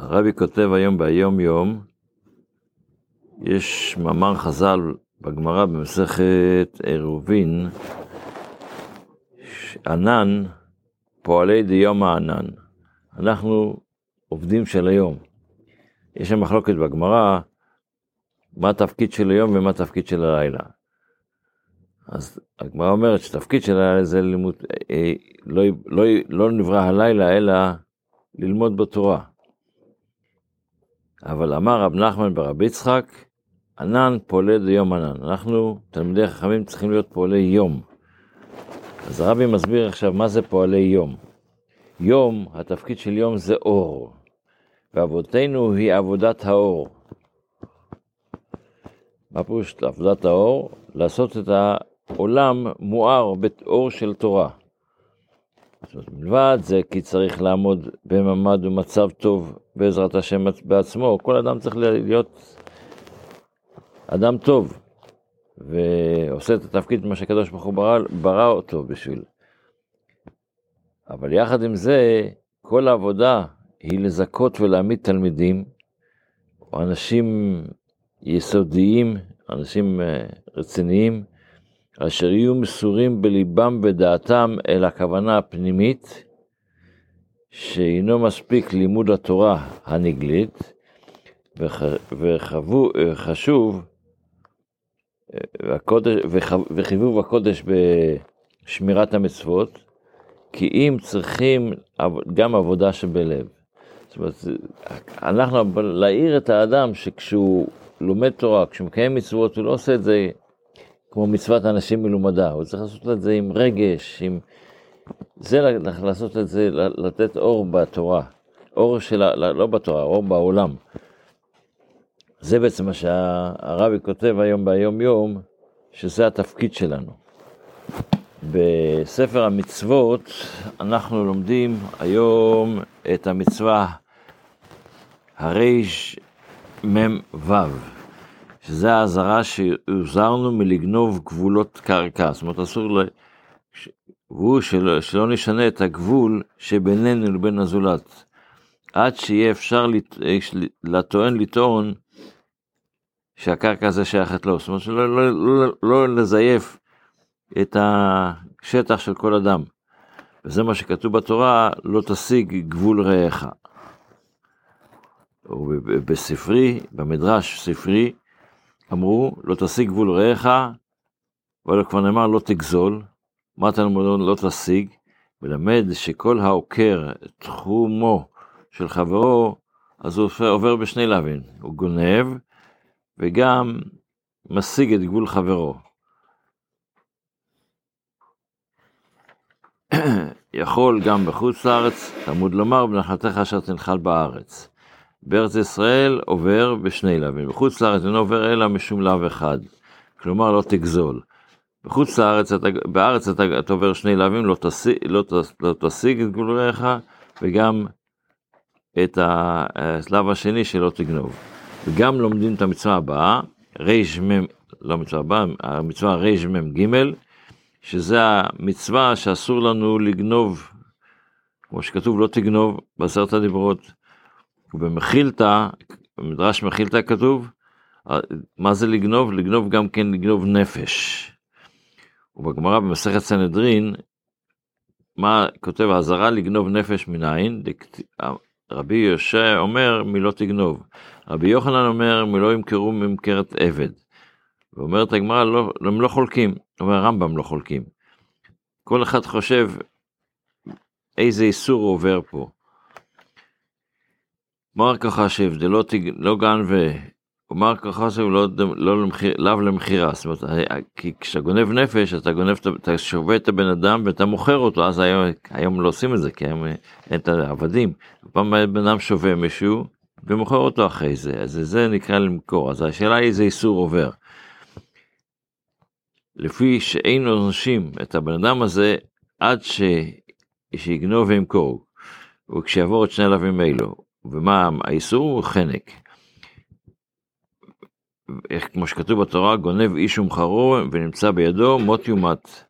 הרבי כותב היום ביום יום, יש מאמר חז"ל בגמרא במסכת עירובין, ענן, פועלי דיום הענן. אנחנו עובדים של היום. יש שם מחלוקת בגמרא, מה התפקיד של היום ומה התפקיד של הלילה. אז הגמרא אומרת שתפקיד של הלילה זה לימוד, אה, לא, לא, לא נברא הלילה אלא ללמוד בתורה. אבל אמר רב נחמן ברבי יצחק, ענן פועלי דיום ענן. אנחנו, תלמידי חכמים, צריכים להיות פועלי יום. אז הרבי מסביר עכשיו מה זה פועלי יום. יום, התפקיד של יום זה אור, ועבודתנו היא עבודת האור. מה פירוש עבודת האור? לעשות את העולם מואר באור של תורה. זאת מלבד זה כי צריך לעמוד בממד ומצב טוב בעזרת השם בעצמו, כל אדם צריך להיות אדם טוב, ועושה את התפקיד מה שקדוש ברוך הוא ברא, ברא אותו בשביל. אבל יחד עם זה, כל העבודה היא לזכות ולהעמיד תלמידים, אנשים יסודיים, אנשים אה, רציניים, אשר יהיו מסורים בליבם ודעתם אל הכוונה הפנימית, שאינו מספיק לימוד התורה הנגלית, וחשוב, וחיבוב הקודש בשמירת המצוות, כי אם צריכים גם עבודה שבלב. זאת אומרת, אנחנו, להעיר את האדם שכשהוא לומד תורה, כשהוא מקיים מצוות, הוא לא עושה את זה כמו מצוות אנשים מלומדה, הוא צריך לעשות את זה עם רגש, עם... זה לעשות את זה, לתת אור בתורה, אור של, לא בתורה, אור בעולם. זה בעצם מה שהרבי כותב היום ביום יום, שזה התפקיד שלנו. בספר המצוות אנחנו לומדים היום את המצווה מ"ו, שזה האזהרה שהוזהרנו מלגנוב גבולות קרקע, זאת אומרת אסור ל... והוא שלא, שלא נשנה את הגבול שבינינו לבין הזולת, עד שיהיה אפשר לטוען לטעון שהקרקע הזה שייכת לו, זאת אומרת שלא לא, לא, לא לזייף את השטח של כל אדם. וזה מה שכתוב בתורה, לא תשיג גבול רעך. בספרי, במדרש ספרי, אמרו, לא תשיג גבול רעך, אבל כבר נאמר לא תגזול, מה אתה אומר לא תשיג, מלמד שכל העוקר תחומו של חברו, אז הוא עובר בשני להבין, הוא גונב, וגם משיג את גבול חברו. יכול גם בחוץ לארץ, תמוד לומר, בנחלתך אשר תנחל בארץ. בארץ ישראל עובר בשני לאווים, בחוץ לארץ אינו עובר אלא משום לאו אחד, כלומר לא תגזול. בחוץ לארץ, אתה, בארץ אתה, אתה עובר שני לאווים, לא, תשיג, לא, לא תשיג את גבולך, וגם את השלב השני שלא תגנוב. וגם לומדים את המצווה הבאה, רמ, לא המצווה הבאה, המצווה רמ"ג, שזה המצווה שאסור לנו לגנוב, כמו שכתוב לא תגנוב בעשרת הדיברות. ובמחילתא, במדרש מחילתא כתוב, מה זה לגנוב? לגנוב גם כן לגנוב נפש. ובגמרא במסכת סנהדרין, מה כותב האזהרה לגנוב נפש מנין? רבי יושע אומר מלא תגנוב. רבי יוחנן אומר מלא ימכרו ממכרת עבד. ואומרת הגמרא, לא, הם לא חולקים, אומר הרמב"ם לא חולקים. כל אחד חושב איזה איסור עובר פה. מר ככה שהבדלו לא גן ו... ומר ככה שהוא לא, לא למחיר, לאו למכירה, זאת אומרת, כי כשאתה גונב נפש, אתה גונב, אתה שובה את הבן אדם ואתה מוכר אותו, אז היום, היום לא עושים את זה, כי היום אין את העבדים. פעם בן אדם שובה מישהו ומוכר אותו אחרי זה, אז זה נקרא למכור, אז השאלה היא איזה איסור עובר. לפי שאין עונשים את הבן אדם הזה עד ש... שיגנוב וימכור, וכשיעבור את שני אלפים אלו, ומה האיסור הוא חנק. איך כמו שכתוב בתורה, גונב איש ומכרו ונמצא בידו מות יומת.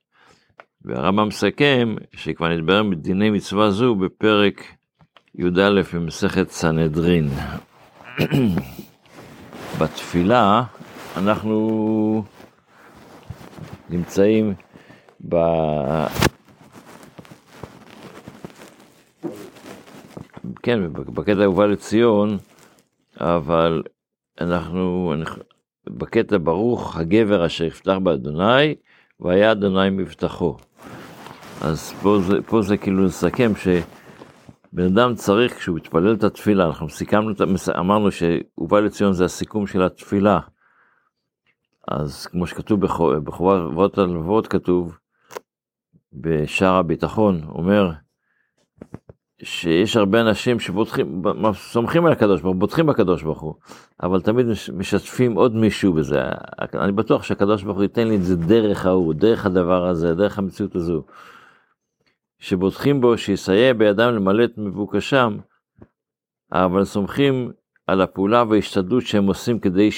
והרמב"ם מסכם שכבר נדבר בדיני מצווה זו בפרק י"א במסכת סנהדרין. בתפילה אנחנו נמצאים ב... כן, בקטע הובא לציון, אבל אנחנו, בקטע ברוך הגבר אשר יפתח באדוני, והיה אדוני מבטחו. אז פה זה, פה זה כאילו לסכם שבן אדם צריך, כשהוא מתפלל את התפילה, אנחנו סיכמנו, אמרנו שהובא לציון זה הסיכום של התפילה. אז כמו שכתוב בחובות הלבבות כתוב, בשער הביטחון, אומר שיש הרבה אנשים שבוטחים, סומכים על הקדוש ברוך הוא, בוטחים בקדוש ברוך הוא, אבל תמיד משתפים עוד מישהו בזה. אני בטוח שהקדוש ברוך הוא ייתן לי את זה דרך ההוא, דרך הדבר הזה, דרך המציאות הזו. שבוטחים בו שיסייע בידם למלא את מבוקשם, אבל סומכים על הפעולה וההשתדלות שהם עושים כדי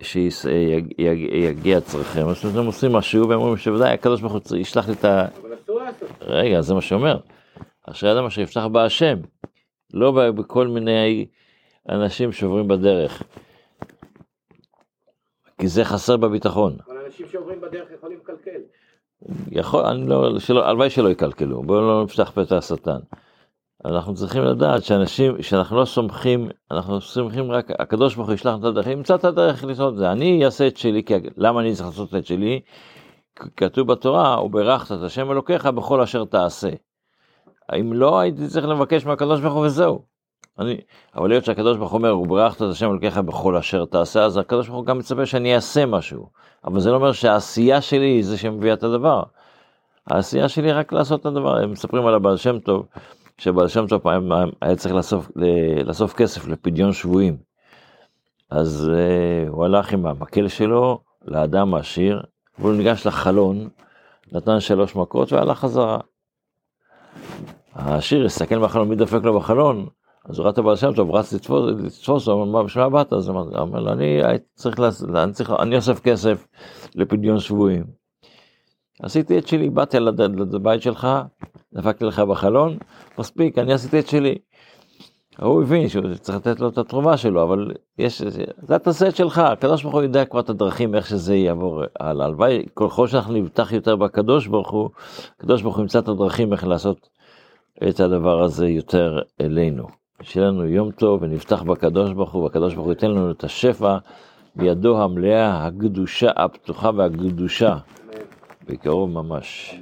שיגיע צרכיהם. אז הם עושים משהו והם אומרים שוודאי הקדוש ברוך הוא ישלח לי את ה... רגע, זה מה שאומר. אשרי אדם אשר יפתח בה השם, לא בכל מיני אנשים שעוברים בדרך. כי זה חסר בביטחון. אבל אנשים שעוברים בדרך יכולים לקלקל. יכול, אני לא, שלא, הלוואי שלא יקלקלו, בואו לא נפתח את השטן. אנחנו צריכים לדעת שאנשים, שאנחנו לא סומכים, אנחנו סומכים רק, הקדוש ברוך הוא ישלח את הדרך, ימצא את הדרך לעשות את זה, אני אעשה את שלי, כי, למה אני צריך לעשות את שלי? כתוב בתורה, וברכת את השם אלוקיך בכל אשר תעשה. אם לא, הייתי צריך לבקש מהקדוש ברוך הוא וזהו. אני, אבל היות שהקדוש ברוך הוא אומר, וברכת את השם אלוקיך בכל אשר תעשה, אז הקדוש ברוך הוא גם מצפה שאני אעשה משהו. אבל זה לא אומר שהעשייה שלי היא זה שמביאה את הדבר. העשייה שלי רק לעשות את הדבר. הם מספרים על הבעל שם טוב, שבעל שם טוב פעם היה צריך לאסוף, לאסוף כסף לפדיון שבויים. אז uh, הוא הלך עם המקל שלו לאדם העשיר, והוא ניגש לחלון, נתן שלוש מכות והלך חזרה. העשיר הסתכל מהחלון, מי דופק לו בחלון? אז הוא ראה את הבעל שם טוב, רץ לתפוס, הוא אמר, בשביל מה? אז הוא אמר אני צריך, אני צריך, אני אוסף כסף לפדיון שבויים. עשיתי את שלי, באתי לבית שלך, דפקתי לך בחלון, מספיק, אני עשיתי את שלי. הוא הבין שהוא צריך לתת לו את התרומה שלו, אבל יש, זה תעשה את שלך, הקדוש ברוך הוא יודע כבר את הדרכים, איך שזה יעבור הלאה. הלוואי, ככל שאנחנו נבטח יותר בקדוש ברוך הוא, הקדוש ברוך הוא ימצא את הדרכים איך לעשות את הדבר הזה יותר אלינו. שיהיה לנו יום טוב ונפתח בקדוש ברוך הוא, והקדוש ברוך הוא ייתן לנו את השפע בידו המלאה, הקדושה הפתוחה והקדושה, בקרוב ממש.